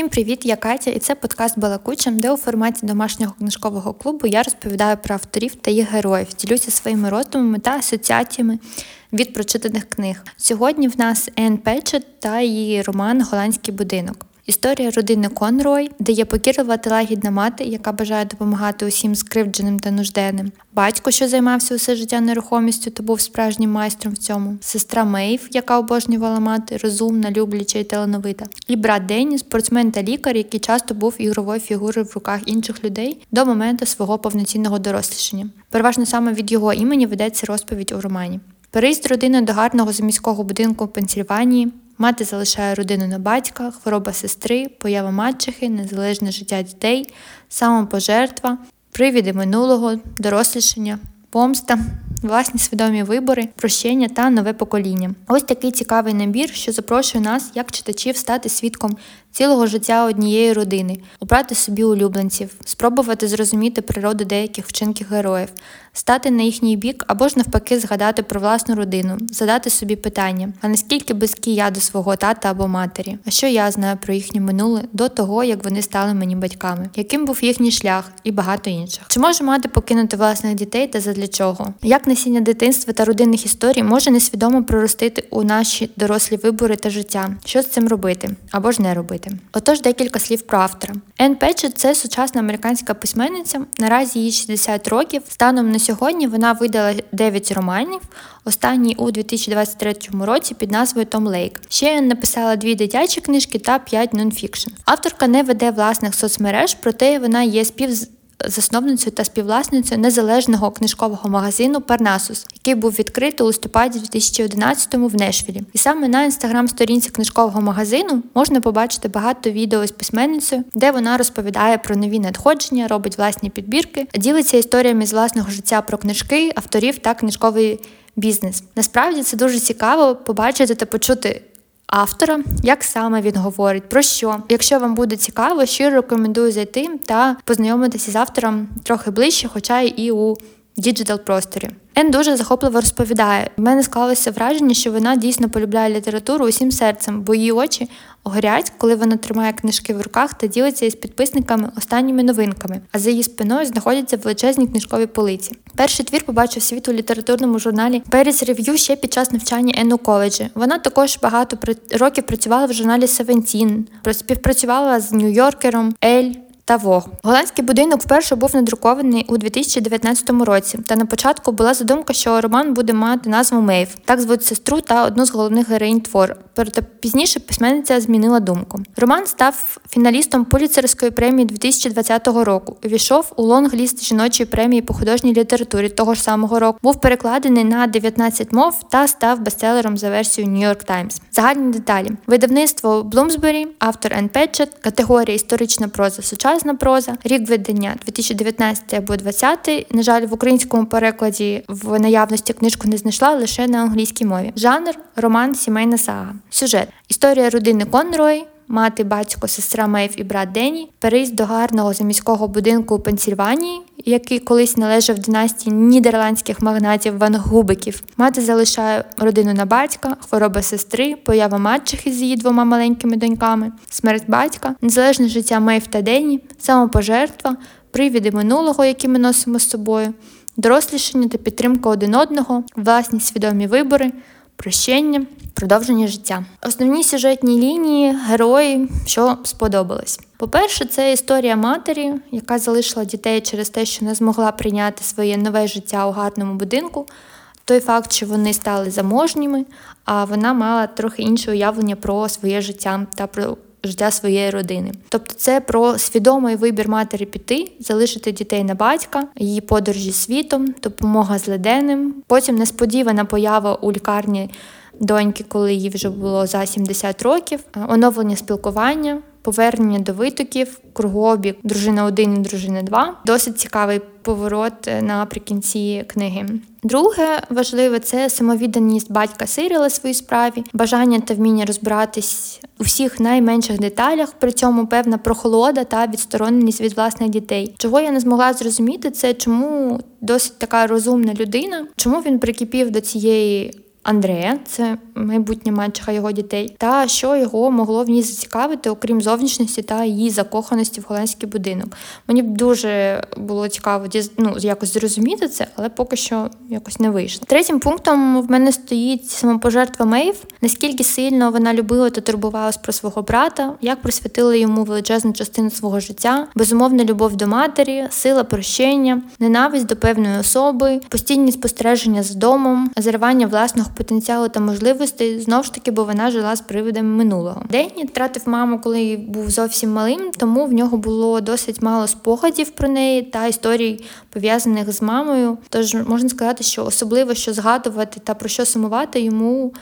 Всім привіт, я Катя, і це подкаст Балакучим, де у форматі домашнього книжкового клубу я розповідаю про авторів та їх героїв, ділюся своїми роздумами та асоціаціями від прочитаних книг. Сьогодні в нас Ен Печет та її роман Голландський будинок. Історія родини Конрой, де є покірлива та лагідна мати, яка бажає допомагати усім скривдженим та нужденним, батько, що займався усе життя нерухомістю та був справжнім майстром в цьому, сестра Мейв, яка обожнювала мати, розумна, любляча і талановита, і брат Денні, спортсмен та лікар, який часто був ігровою фігурою в руках інших людей до моменту свого повноцінного дорослішання. Переважно саме від його імені ведеться розповідь у романі. Переїзд родини до гарного заміського будинку в Пенсільванії. Мати залишає родину на батька, хвороба сестри, поява матчихи, незалежне життя дітей, самопожертва, привіди минулого, дорослішання, помста, власні свідомі вибори, прощення та нове покоління. Ось такий цікавий набір, що запрошує нас, як читачів, стати свідком цілого життя однієї родини, обрати собі улюбленців, спробувати зрозуміти природу деяких вчинків героїв, стати на їхній бік або ж навпаки згадати про власну родину, задати собі питання: а наскільки близькі я до свого тата або матері? А що я знаю про їхнє минуле до того, як вони стали мені батьками? Яким був їхній шлях і багато інших? Чи може мати покинути власних дітей та задля чого? Як насіння дитинства та родинних історій може несвідомо проростити у наші дорослі вибори та життя? Що з цим робити або ж не робити? Робити. Отож, декілька слів про автора. Ен Петчет – це сучасна американська письменниця. Наразі їй 60 років. Станом на сьогодні вона видала 9 романів. Останній у 2023 році під назвою Том Лейк. Ще Ен написала дві дитячі книжки та п'ять нонфікшн. Авторка не веде власних соцмереж, проте вона є спів засновницею та співвласницею незалежного книжкового магазину Парнасус, який був відкритий у листопаді 2011-му в Нешвілі. І саме на інстаграм-сторінці книжкового магазину можна побачити багато відео з письменницею, де вона розповідає про нові надходження, робить власні підбірки, ділиться історіями з власного життя про книжки, авторів та книжковий бізнес. Насправді це дуже цікаво побачити та почути автора, як саме він говорить, про що. Якщо вам буде цікаво, щиро рекомендую зайти та познайомитися з автором трохи ближче, хоча і у digital просторі. Ен дуже захопливо розповідає. У мене склалося враження, що вона дійсно полюбляє літературу усім серцем, бо її очі горять, коли вона тримає книжки в руках та ділиться із підписниками останніми новинками, а за її спиною знаходяться величезні книжкові полиці. Перший твір побачив світ у літературному журналі Paris Review ще під час навчання Ен у коледжі. Вона також багато років працювала в журналі Seventeen, співпрацювала з Нью-Йоркером, Elle та Vogue. Голландський будинок вперше був надрукований у 2019 році. Та на початку була задумка, що роман буде мати назву Мейв, так звуть сестру та одну з головних героїнь твору. Проте пізніше письменниця змінила думку. Роман став фіналістом пулітцерської премії 2020 року. Увійшов у лонг-ліст жіночої премії по художній літературі того ж самого року. Був перекладений на 19 мов та став бестселером за версією New York Times. Загальні деталі: видавництво Bloomsbury, автор Ен Петчет, категорія історична проза сучасна сучасна проза, рік видання 2019 або 2020. На жаль, в українському перекладі в наявності книжку не знайшла лише на англійській мові. Жанр роман, сімейна сага. Сюжет історія родини Конрой. Мати, батько, сестра Мейв і брат Дені, переїзд до гарного заміського будинку у Пенсільванії, який колись належав династії нідерландських магнатів Ван Губиків. Мати залишає родину на батька, хвороба сестри, поява матчихи з її двома маленькими доньками, смерть батька, незалежне життя Мейв та Дені, самопожертва, привіди минулого, які ми носимо з собою, дорослішання та підтримка один одного, власні свідомі вибори, прощення продовження життя. Основні сюжетні лінії, герої, що сподобались. По-перше, це історія матері, яка залишила дітей через те, що не змогла прийняти своє нове життя у гарному будинку. Той факт, що вони стали заможніми, а вона мала трохи інше уявлення про своє життя та про життя своєї родини. Тобто, це про свідомий вибір матері піти, залишити дітей на батька, її подорожі світом, допомога злиденним. Потім несподівана поява у лікарні доньки, коли їй вже було за 70 років, оновлення спілкування, повернення до витоків, кругообіг, дружина 1 і дружина 2. Досить цікавий поворот е, наприкінці книги. Друге важливе це самовідданість батька Сиріла своїй справі, бажання та вміння розбиратись у всіх найменших деталях, при цьому певна прохолода та відстороненість від власних дітей. Чого я не змогла зрозуміти, це чому досить така розумна людина, чому він прикипів до цієї Андрея, це майбутня мачеха його дітей, та що його могло в ній зацікавити, окрім зовнішності та її закоханості в голландський будинок. Мені б дуже було цікаво ну, якось зрозуміти це, але поки що якось не вийшло. Третім пунктом в мене стоїть самопожертва Мейв, наскільки сильно вона любила та турбувалась про свого брата, як присвятила йому величезну частину свого життя, безумовна любов до матері, сила прощення, ненависть до певної особи, постійні спостереження з домом, заривання власного потенціалу та можливостей знову ж таки, бо вона жила з привидами минулого. Денні втратив маму, коли був зовсім малим, тому в нього було досить мало спогадів про неї та історій пов'язаних з мамою. Тож можна сказати, що особливо що згадувати та про що сумувати йому,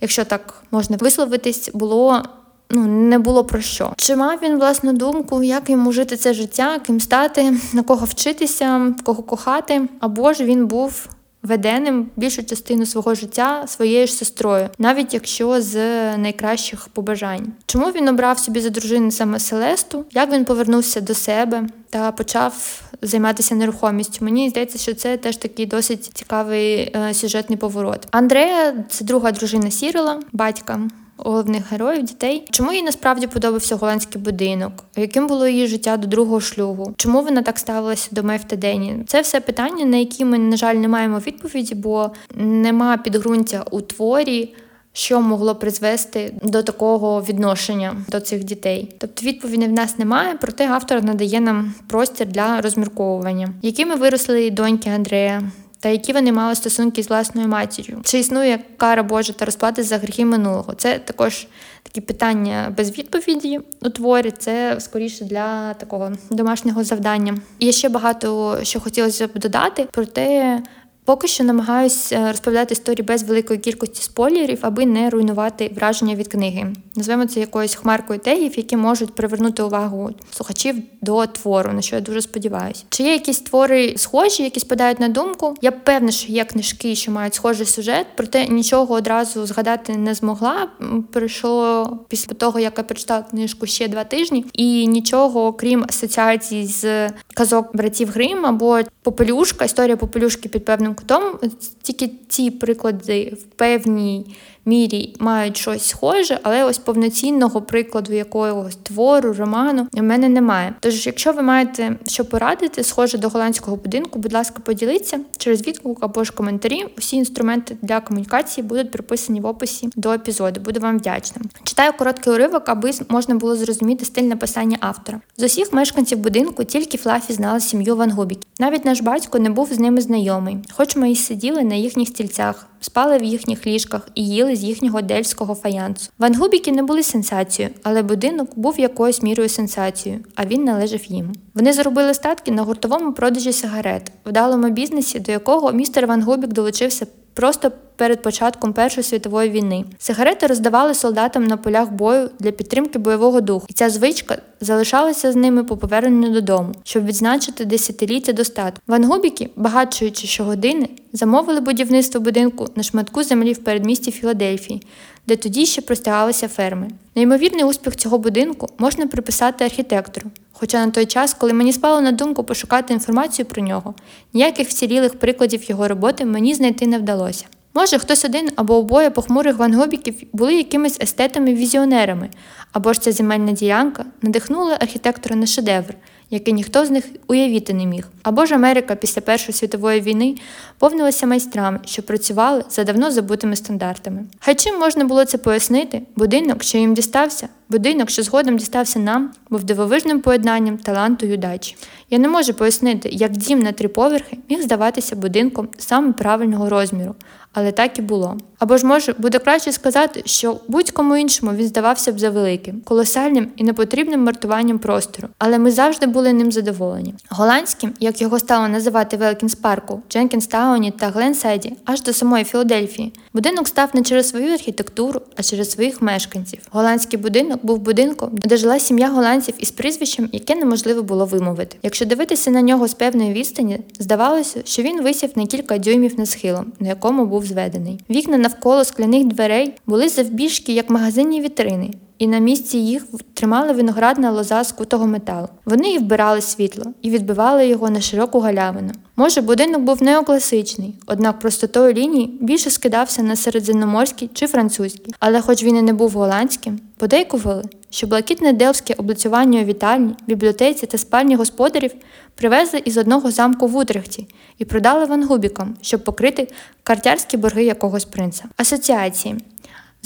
якщо так можна висловитись, було. Ну, не було про що. Чи мав він власну думку, як йому жити це життя, ким стати, на кого вчитися, кого кохати? Або ж він був веденим більшу частину свого життя своєю ж сестрою, навіть якщо з найкращих побажань. Чому він обрав собі за дружину саме Селесту? Як він повернувся до себе та почав займатися нерухомістю? Мені здається, що це теж такий досить цікавий е, сюжетний поворот. Андрея це друга дружина Сірила, батька головних героїв дітей. Чому їй насправді подобався голландський будинок? Яким було її життя до другого шлюбу? Чому вона так ставилася до та Дені? Це все питання, на які ми, на жаль, не маємо відповіді, бо нема підґрунтя у творі. Що могло призвести до такого відношення до цих дітей? Тобто відповіді в нас немає, проте автор надає нам простір для розмірковування, якими виросли доньки Андрея, та які вони мали стосунки з власною матір'ю? Чи існує кара Божа та розплата за гріхи минулого? Це також такі питання без відповіді у творі. Це скоріше для такого домашнього завдання. І ще багато що хотілося б додати, проте Поки що намагаюся е, розповідати історії без великої кількості спойлерів, аби не руйнувати враження від книги. Назвемо це якоюсь хмаркою тегів, які можуть привернути увагу слухачів до твору, на що я дуже сподіваюся. Чи є якісь твори схожі, які спадають на думку? Я певна, що є книжки, що мають схожий сюжет, проте нічого одразу згадати не змогла. Прийшло після того, як я прочитала книжку ще два тижні, і нічого, крім асоціацій з казок братів Грим або Попелюшка, історія Попелюшки під певним кутом. Тільки ці приклади в певній мірі мають щось схоже, але ось повноцінного прикладу якогось твору, роману в мене немає. Тож, якщо ви маєте що порадити, схоже до голландського будинку, будь ласка, поділіться через відгук або ж коментарі. Усі інструменти для комунікації будуть приписані в описі до епізоду. Буду вам вдячна. Читаю короткий уривок, аби можна було зрозуміти стиль написання автора. З усіх мешканців будинку тільки Флафі знала сім'ю Ван Губік. Навіть наш батько не був з ними знайомий, хоч ми й сиділи на їхніх стільцях спали в їхніх ліжках і їли з їхнього дельського фаянсу. Вангубіки не були сенсацією, але будинок був якоюсь мірою сенсацією, а він належав їм. Вони заробили статки на гуртовому продажі сигарет, вдалому бізнесі, до якого містер Вангубік долучився просто перед початком Першої світової війни. Сигарети роздавали солдатам на полях бою для підтримки бойового духу, і ця звичка залишалася з ними по поверненню додому, щоб відзначити десятиліття достатку. Вангубіки, багатшуючи щогодини, замовили будівництво будинку на шматку землі в передмісті Філадельфії, де тоді ще простягалися ферми. Неймовірний успіх цього будинку можна приписати архітектору. Хоча на той час, коли мені спало на думку пошукати інформацію про нього, ніяких вцілілих прикладів його роботи мені знайти не вдалося. Може, хтось один або обоє похмурих вангобіків були якимись естетами-візіонерами, або ж ця земельна ділянка надихнула архітектора на шедевр, який ніхто з них уявити не міг. Або ж Америка після Першої світової війни повнилася майстрами, що працювали за давно забутими стандартами. Хай чим можна було це пояснити, будинок, що їм дістався, будинок, що згодом дістався нам, був дивовижним поєднанням таланту й удачі. Я не можу пояснити, як дім на три поверхи міг здаватися будинком саме правильного розміру, але так і було. Або ж може буде краще сказати, що будь-кому іншому він здавався б завеликим, колосальним і непотрібним марнуванням простору, але ми завжди були ним задоволені. Голландським, як його стало називати в Елкінс Парку, Дженкінтауні та Гленсайді, аж до самої Філадельфії, будинок став не через свою архітектуру, а через своїх мешканців. Голландський будинок був будинком, де жила сім'я голландців із прізвищем, яке неможливо було вимовити. Якщо дивитися на нього з певної відстані, здавалося, що він висів на кілька дюймів над схилом, на якому був зведений. Вікна навколо скляних дверей були завбільшки, як магазинні вітрини, і на місці їх тримала виноградна лоза з кутого металу. Вони і вбирали світло, і відбивали його на широку галявину. Може, будинок був неокласичний, однак простотою лінії більше скидався на середземноморський чи французький. Але, хоч він і не був голландським, подейкували, що блакитне делське облицювання у вітальні, бібліотеці та спальні господарів привезли із одного замку в Утрехті і продали вангубікам, щоб покрити картярські борги якогось принца. Асоціації.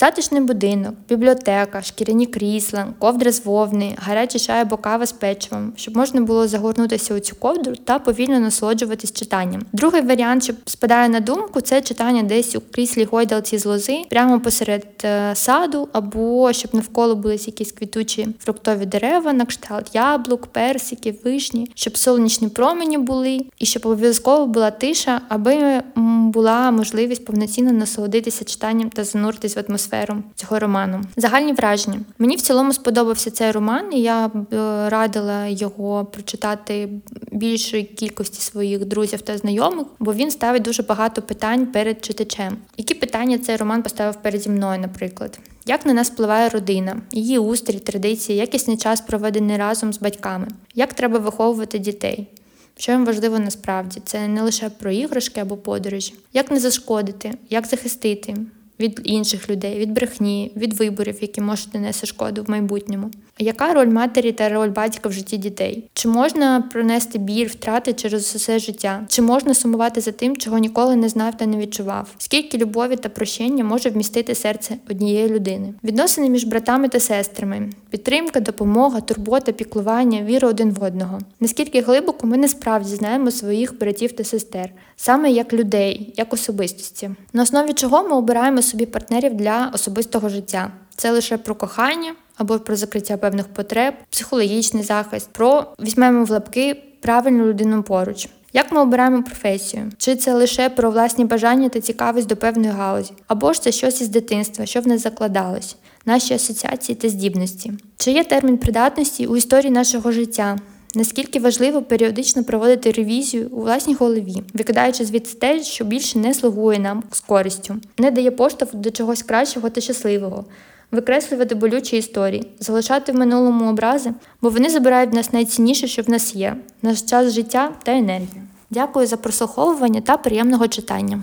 Затишний будинок, бібліотека, шкіряні крісла, ковдри з вовни, гарячий чай або кава з печивом, щоб можна було загорнутися у цю ковдру та повільно насолоджуватись читанням. Другий варіант, що спадає на думку, це читання десь у кріслі гойдалці з лози, прямо посеред е, саду, або щоб навколо були якісь квітучі фруктові дерева, на кшталт яблук, персиків, вишні, щоб сонячні промені були, і щоб обов'язково була тиша, аби була можливість повноцінно насолодитися читанням та зануритись в атмосферу цього роману. Загальні враження. Мені в цілому сподобався цей роман, і я б е, радила його прочитати більшої кількості своїх друзів та знайомих, бо він ставить дуже багато питань перед читачем. Які питання цей роман поставив переді мною, наприклад? Як на нас впливає родина, її устрій, традиції, якісний час проведений разом з батьками? Як треба виховувати дітей? Що їм важливо насправді, це не лише про іграшки або подорожі. Як не зашкодити, як захистити від інших людей, від брехні, від виборів, які можуть нанести шкоду в майбутньому. Яка роль матері та роль батька в житті дітей? Чи можна пронести біль, втрати через усе життя? Чи можна сумувати за тим, чого ніколи не знав та не відчував? Скільки любові та прощення може вмістити серце однієї людини? Відносини між братами та сестрами, підтримка, допомога, турбота, піклування, віра один в одного. Наскільки глибоко ми насправді знаємо своїх братів та сестер, саме як людей, як особистості, на основі чого ми обираємо собі партнерів для особистого життя? Це лише про кохання або про закриття певних потреб, психологічний захист, про візьмемо в лапки правильну людину поруч. Як ми обираємо професію? Чи це лише про власні бажання та цікавість до певної галузі? Або ж це щось із дитинства, що в нас закладалось, наші асоціації та здібності? Чи є термін придатності у історії нашого життя? Наскільки важливо періодично проводити ревізію у власній голові, викидаючи звідси те, що більше не слугує нам з користю, не дає поштовх до чогось кращого та щасливого, викреслювати болючі історії, залишати в минулому образи, бо вони забирають в нас найцінніше, що в нас є наш час життя та енергію. Дякую за прослуховування та приємного читання.